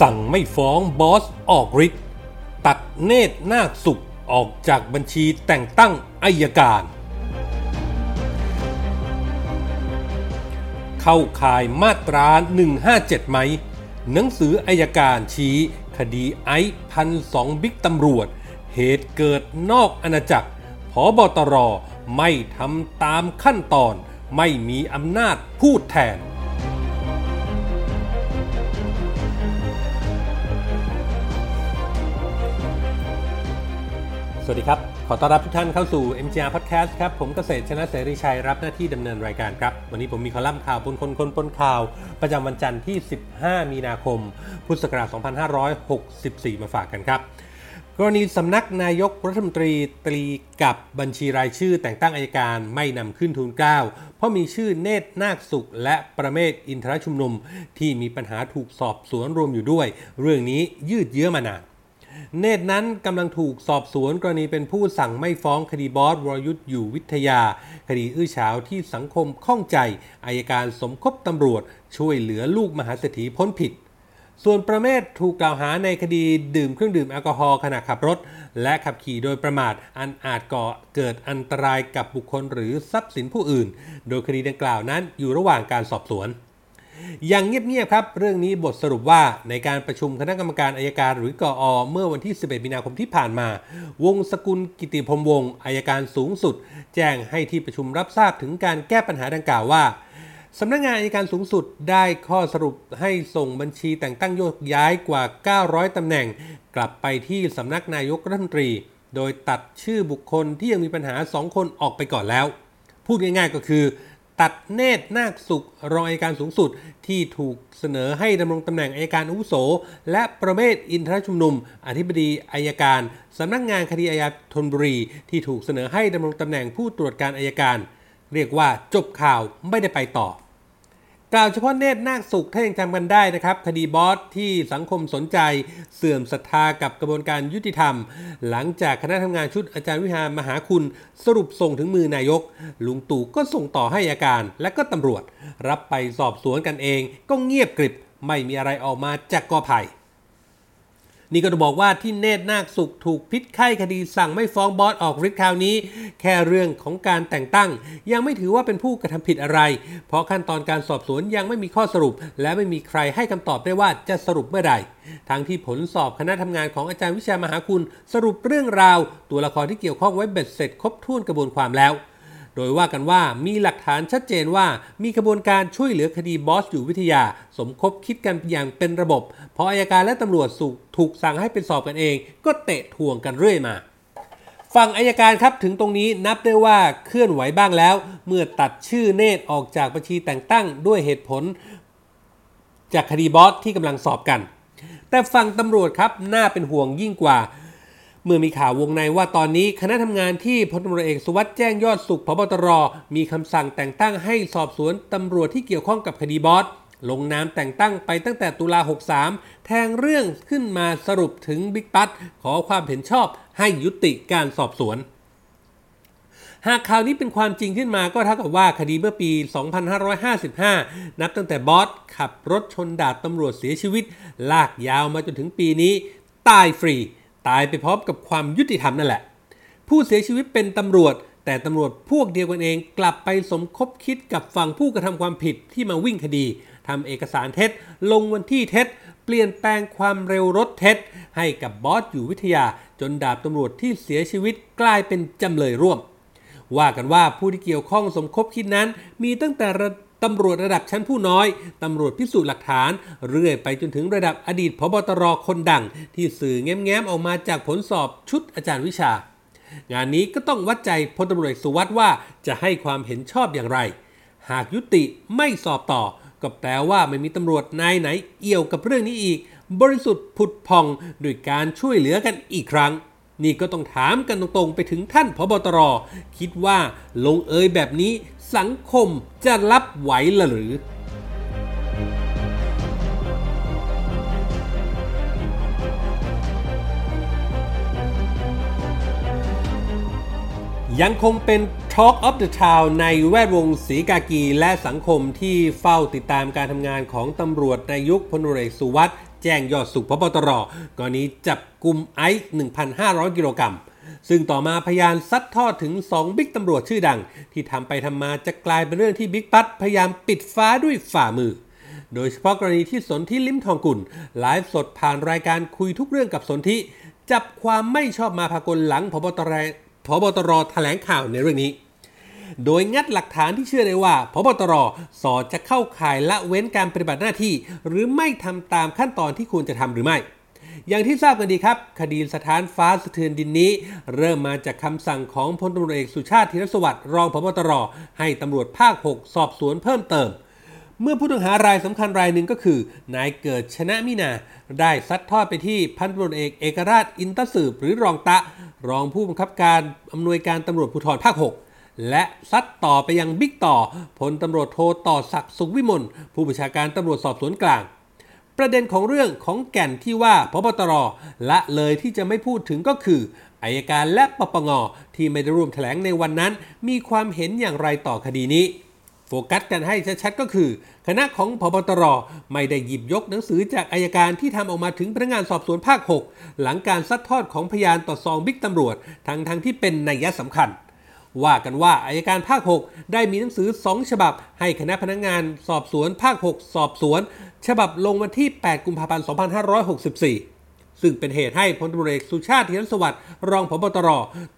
สั่งไม่ฟ้องบอสออกฤทธิ์ตัดเนตรนาคสุขออกจากบัญชีแต่งตั้งอายการ เข้าข่ายมาตรา 157 ไหม หนังสืออายการชี้คดีไอพันสองบิ๊กตำรวจ เหตุเกิดนอกอาณาจักรพบตรไม่ทำตามขั้นตอน ไม่มีอำนาจพูดแทน สวัสดีครับ ขอต้อนรับทุกท่านเข้าสู่ MGR Podcast ครับ ผมเกษตรชนะเสรีชัยรับหน้าที่ดำเนินรายการครับ วันนี้ผมมีคอลัมน์ข่าวปนคนคนปนข่าว ประจำวันจันทร์ที่ 15 มีนาคม พุทธศักราช 2564 มาฝากกันครับ กรณีสำนักนายกรัฐมนตรีตรีกับบัญชีรายชื่อแต่งตั้งอายการไม่นำขึ้นทูลเกล้าเพราะมีชื่อเนตรนาคสุข และประเมศอินทรชุมนุม ที่มีปัญหาถูกสอบสวนรวมอยู่ด้วย เรื่องนี้ยืดเยื้อมานาน เนตรนั้นกำลังถูกสอบสวนกรณีเป็นผู้สั่งไม่ฟ้องคดีบอสวรยุทธ์อยู่วิทยา คดีอื้อฉาวที่สังคมข้องใจอายการสมคบตำรวจ ช่วยเหลือลูกมหาเศรษฐีพ้นผิด ส่วนประเมศถูกกล่าวหาในคดีดื่มเครื่องดื่มแอลกอฮอล์ขณะขับรถ และขับขี่โดยประมาทอันอาจก่อเกิดอันตรายกับบุคคลหรือทรัพย์สินผู้อื่น โดยคดีดังกล่าวนั้นอยู่ระหว่างการสอบสวน อย่างเงียบๆครับ เรื่องนี้บทสรุปว่าในการประชุมคณะกรรมการอายการหรือกออเมื่อวันที่ 11 มีนาคมที่ผ่านมา วงสกุลกิติพรมวงศ์อายการสูงสุด แจ้งให้ที่ประชุมรับทราบถึงการแก้ปัญหาดังกล่าวว่าสำนักงานอายการสูงสุดได้ข้อสรุปให้ส่งบัญชีแต่งตั้งโยกย้ายกว่า 900ตำแหน่ง กลับไปที่สำนักนายกรัฐมนตรี โดยตัดชื่อบุคคลที่ยังมีปัญหา 2 คนออกไปก่อนแล้ว พูดง่ายๆก็คือ ตัดเนตรนาคสุขรองอัยการสูงสุด ที่ถูกเสนอให้ดำรงตำแหน่งอายการอุโส และประเมศอินทรชุมนุม อธิบดีอายการสำนักงานคดีอาญาธนบุรี ที่ถูกเสนอให้ดำรงตำแหน่งผู้ตรวจการอายการ เรียกว่าจบข่าวไม่ได้ไปต่อ กล่าวเฉพาะเนตรนาคสุขถ้ายังจำกันได้นะครับ คดีบอสที่สังคมสนใจเสื่อมศรัทธากับกระบวนการยุติธรรม หลังจากคณะทำงานชุดอาจารย์วิหารมหาคุณสรุปส่งถึงมือนายก ลุงตู่ก็ส่งต่อให้อาการ และก็ตำรวจ รับไปสอบสวนกันเอง ก็เงียบกริบไม่มีอะไรออกมาจากกอไผ่นี่ก็จะบอกว่าที่เนตรนาคสุขถูกพิษไข้คดีสั่งไม่ฟ้องบอสออกฤทธิ์คราวนี้ แค่เรื่องของการแต่งตั้ง ยังไม่ถือว่าเป็นผู้กระทำผิดอะไร เพราะขั้นตอนการสอบสวนยังไม่มีข้อสรุป และไม่มีใครให้คำตอบได้ว่าจะสรุปเมื่อใดทั้งที่ผลสอบคณะทำงานของอาจารย์วิชามหาคุณ สรุปเรื่องราว ตัวละครที่เกี่ยวข้องไว้เบ็ดเสร็จครบถ้วนกระบวนความแล้วโดยว่ากันว่ามีหลักฐานชัดเจนว่ามีกระบวนการช่วยเหลือคดีบอสอยู่วิทยา สมคบคิดกันอย่างเป็นระบบ เพราะอายการและตำรวจสุถูกสั่งให้เป็นสอบกันเอง ก็เตะทวงกันเรื่อยมา ฝั่งอายการครับถึงตรงนี้นับได้ว่าเคลื่อนไหวบ้างแล้ว เมื่อตัดชื่อเนตรออกจากบัญชีแต่งตั้งด้วยเหตุผล จากคดีบอสที่กำลังสอบกัน แต่ฝั่งตำรวจครับน่าเป็นห่วงยิ่งกว่า เมื่อมีข่าววงในว่าตอนนี้คณะทำงานที่พลตำรวจเอกสุวัสด์แจ้งยอดสุขพบตร มีคำสั่งแต่งตั้งให้สอบสวนตำรวจที่เกี่ยวข้องกับคดีบอส ลงนามแต่งตั้งไปตั้งแต่ตุลา 63 แทงเรื่องขึ้นมาสรุปถึงบิ๊กปั๊ดขอความเห็นชอบให้ยุติการสอบสวน หากข่าวนี้เป็นความจริงขึ้นมาก็เท่ากับว่าคดีเมื่อปี 2555 นับตั้งแต่บอสขับรถชนดาบตำรวจเสียชีวิต ลากยาวมาจนถึงปีนี้ ตายฟรี ตายไปพร้อมกับความยุติธรรมนั่นแหละ ผู้เสียชีวิตเป็นตำรวจ แต่ตำรวจพวกเดียวกันเองกลับไปสมคบคิดกับฝั่งผู้กระทำความผิดที่มาวิ่งคดีทำเอกสารเท็จ ลงวันที่เท็จ เปลี่ยนแปลงความเร็วรถเท็จ ให้กับบอสอยู่วิทยา จนดาบตำรวจที่เสียชีวิตกลายเป็นจำเลยร่วม ว่ากันว่าผู้ที่เกี่ยวข้องสมคบคิดนั้น มีตั้งแต่ตำรวจระดับชั้นผู้น้อย ตำรวจพิสูจน์หลักฐาน เรื่อยไปจนถึงระดับอดีตพบตรคนดัง ที่สื่อแง้มๆออกมาจากผลสอบชุดอาจารย์วิชา งานนี้ก็ต้องวัดใจพลตำรวจสุวัสด์ว่าจะให้ความเห็นชอบอย่างไร หากยุติไม่สอบต่อ ก็แปลว่าไม่มีตำรวจนายไหนเอี่ยวกับเรื่องนี้อีก บริสุทธิ์ผุดพองโดยการช่วยเหลือกันอีกครั้ง นี่ก็ต้องถามกันตรงๆ ไปถึงท่านพบตร คิดว่าลงเอยแบบนี้สังคมจะรับไหวหรือ ยังคงเป็น Talk of the Town ในแวดวงสีกากีและสังคมที่เฝ้าติดตามการทำงานของตำรวจในยุคพลเรือเอกสุวัสด์แจ้งยอดสุขพบตรกรณีจับกลุ่มไอซ์1,500 กิโลกรัมซึ่งต่อมาพยานซัดทอดถึง 2 บิ๊กตำรวจชื่อดัง ที่ทำไปทำมาจะกลายเป็นเรื่องที่บิ๊กปั๊ดพยายามปิดฟ้าด้วยฝ่ามือ โดยเฉพาะกรณีที่สนธิลิ้มทองกุลไลฟ์สดผ่านรายการคุยทุกเรื่องกับสนธิจับความไม่ชอบมาพากลหลังพบตร พบตรแถลงข่าวในเรื่องนี้ โดยงัดหลักฐานที่เชื่อได้ว่าพบตรสอจะเข้าข่ายละเว้นการปฏิบัติหน้าที่ หรือไม่ทำตามขั้นตอนที่ควรจะทำหรือไม่อย่างที่ทราบกันดีครับ คดีสถานฟ้าสะเทือนดินนี้ เริ่มมาจากคำสั่งของพลตำรวจเอกสุชาติธีรสวัสดิ์รองพบตร ให้ตำรวจภาค 6 สอบสวนเพิ่มเติม เมื่อผู้ต้องหารายสำคัญรายหนึ่งก็คือ นายเกิดชนะมินา ได้ซัดทอดไปที่พันตำรวจเอกเอกราชอินตสืบหรือรองตะ รองผู้บังคับการอำนวยการตำรวจภูธรภาค 6 และซัดต่อไปยังบิ๊กต่อพลตำรวจโทต่อศักดิ์สุขวิมลผู้บัญชาการตำรวจสอบสวนกลาง ประเด็นของเรื่องของแก่นที่ว่าพบตรละเลยที่จะไม่พูดถึงก็คืออายการและปปงที่ไม่ได้ร่วมแถลงในวันนั้น มีความเห็นอย่างไรต่อคดีนี้ โฟกัสกันให้ชัดๆก็คือ คณะของพบตรไม่ได้หยิบยกหนังสือจากอายการที่ทำออกมาถึงพนักงานสอบสวนภาค 6 หลังการซัดทอดของพยานต่อซองบิ๊กตำรวจ ทั้งทงที่เป็นนัยสำคัญ ว่ากันว่าอายการภาค 6 ได้มีหนังสือ 2 ฉบับ ให้คณะพนักงานสอบสวนภาค 6 สอบสวน ฉบับลงวันที่ 8 กุมภาพันธ์ 2564 ซึ่งเป็นเหตุให้พลตำรวจเอกสุชาติธีรสวัสดิ์รองพบตร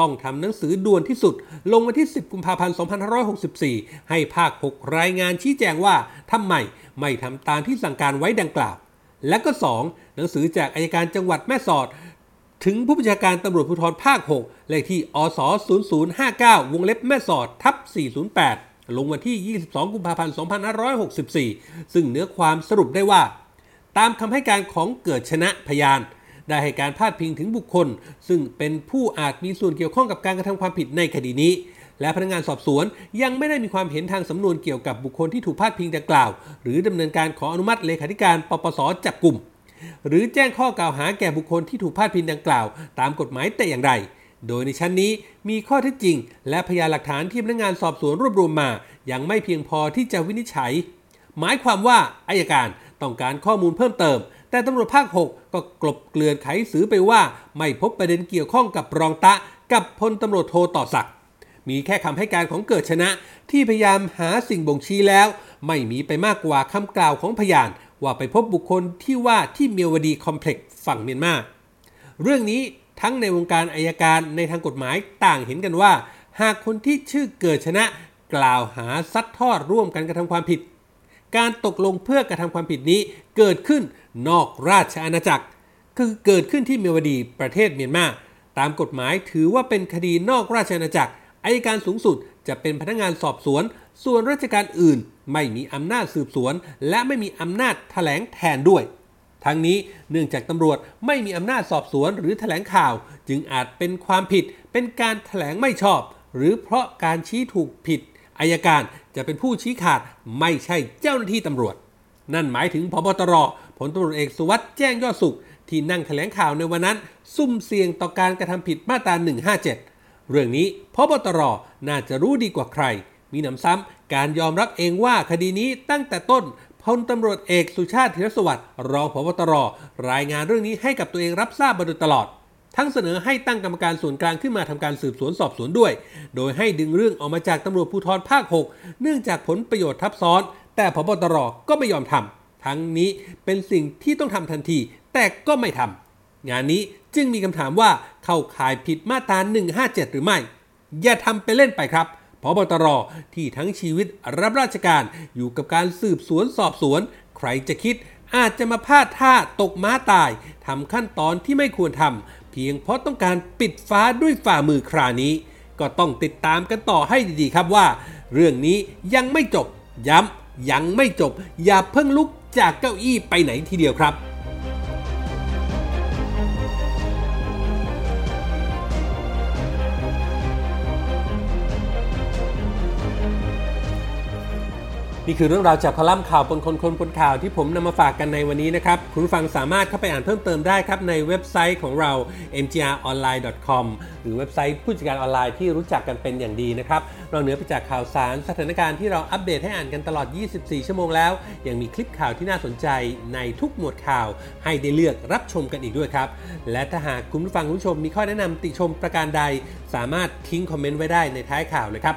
ต้องทำหนังสือด่วนที่สุด ลงวันที่ 10 กุมภาพันธ์ 2564 ให้ภาค 6 รายงานชี้แจงว่าทำไมไม่ทำตามที่สั่งการไว้ดังกล่าว และก็ 2 หนังสือจากอายการจังหวัดแม่สอด ถึงผู้บัญชาการตำรวจภูธรภาค 6 เลขที่ อส 0059 วงเล็บแม่สอดทับ 408 ลงวันที่ 22 กุมภาพันธ์ 2564 ซึ่งเนื้อความสรุปได้ว่า ตามคำให้การของเกิดชนะพยาน ได้ให้การพาดพิงถึงบุคคล ซึ่งเป็นผู้อาจมีส่วนเกี่ยวข้องกับการกระทำความผิดในคดีนี้ และพนักงานสอบสวนยังไม่ได้มีความเห็นทางสำนวนเกี่ยวกับบุคคลที่ถูกพาดพิงดังกล่าว หรือดำเนินการขออนุมัติเลขาธิการปปสจับกลุ่ม หรือแจ้งข้อกล่าวหาแก่บุคคลที่ถูกพาดพิงดังกล่าว ตามกฎหมายแต่อย่างใดโดยในชั้นนี้มีข้อเท็จจริง และพยานหลักฐานที่พนักงานสอบสวนรวบรวมมา ยังไม่เพียงพอที่จะวินิจฉัย หมายความว่าอายการ ต้องการข้อมูลเพิ่มเติม แต่ตำรวจภาค 6 ก็กลบเกลื่อนไขสือไปว่า ไม่พบประเด็นเกี่ยวข้องกับรองตะ กับพลตำรวจโทต่อศักดิ์มีแค่คำให้การของเกิดชนะ ที่พยายามหาสิ่งบ่งชี้แล้ว ไม่มีไปมากกว่าคำกล่าวของพยาน ว่าไปพบบุคคลที่ว่าที่เมียวดีคอมเพล็กซ์ฝั่งเมียนมาเรื่องนี้ทั้งในวงการอายการในทางกฎหมายต่างเห็นกันว่า หากคนที่ชื่อเกิดชนะ กล่าวหาซัดทอดร่วมกันกระทำความผิด การตกลงเพื่อกระทำความผิดนี้เกิดขึ้นนอกราชอาณาจักร คือเกิดขึ้นที่เมียวดีประเทศเมียนมา ตามกฎหมายถือว่าเป็นคดีนอกราชอาณาจักรอายการสูงสุดจะเป็นพนักงานสอบสวน ส่วนราชการอื่นไม่มีอำนาจสืบสวน และไม่มีอำนาจแถลงแทนด้วย ทั้งนี้เนื่องจากตำรวจไม่มีอำนาจสอบสวนหรือแถลงข่าว จึงอาจเป็นความผิดเป็นการแถลงไม่ชอบ หรือเพราะการชี้ถูกผิด อายการจะเป็นผู้ชี้ขาดไม่ใช่เจ้าหน้าที่ตำรวจ นั่นหมายถึงพบตรผลตำรวจเอกสุวัสด์แจ้งยอดสุข ที่นั่งแถลงข่าวในวันนั้น ซุ่มเสี่ยงต่อการกระทำผิดมาตรา 157 เรื่องนี้พบตรน่าจะรู้ดีกว่าใคร มีหนำซ้ำการยอมรับเองว่าคดีนี้ตั้งแต่ต้นพลตำรวจเอกสุชาติธีรสวัสดิ์รองพบตรรายงานเรื่องนี้ให้กับตัวเองรับทราบมาโดยตลอด ทั้งเสนอให้ตั้งกรรมการส่วนกลางขึ้นมาทำการสืบสวนสอบสวนด้วย โดยให้ดึงเรื่องออกมาจากตำรวจภูธรภาค 6 เนื่องจากผลประโยชน์ทับซ้อน แต่พบตรก็ไม่ยอมทำทั้งนี้เป็นสิ่งที่ต้องทำทันที แต่ก็ไม่ทำงานนี้จึงมีคำถามว่าเข้าข่ายผิดมาตรา157 หรือไม่ อย่าทำไปเล่นไปครับพบตรที่ทั้งชีวิตรับราชการอยู่กับการสืบสวนสอบสวน ใครจะคิด อาจจะมาพลาดท่าตกม้าตายทำขั้นตอนที่ไม่ควรทำเพียงเพราะต้องการปิดฟ้าด้วยฝ่ามือครานี้ ก็ต้องติดตามกันต่อให้ดีๆครับว่า เรื่องนี้ยังไม่จบ ย้ำยังไม่จบ อย่าเพิ่งลุกจากเก้าอี้ไปไหนทีเดียวครับ นี่คือเรื่องราวจากคอลัมน์ข่าวปนคนคนปนข่าวที่ผมนำมาฝากกันในวันนี้นะครับ คุณฟังสามารถเข้าไปอ่านเพิ่มเติมได้ครับในเว็บไซต์ของเรา mgronline.com หรือเว็บไซต์ผู้จัดการออนไลน์ที่รู้จักกันเป็นอย่างดีนะครับนอกเหนือไปจากข่าวสารสถานการณ์ที่เราอัปเดตให้อ่านกันตลอด 24 ชั่วโมงแล้ว ยังมีคลิปข่าวที่น่าสนใจในทุกหมวดข่าว ให้ได้เลือกรับชมกันอีกด้วยครับ และถ้าหากคุณผู้ฟังคุณผู้ชมมีข้อแนะนำติชมประการใด สามารถทิ้ง comment ไว้ได้ในท้ายข่าวเลยครับ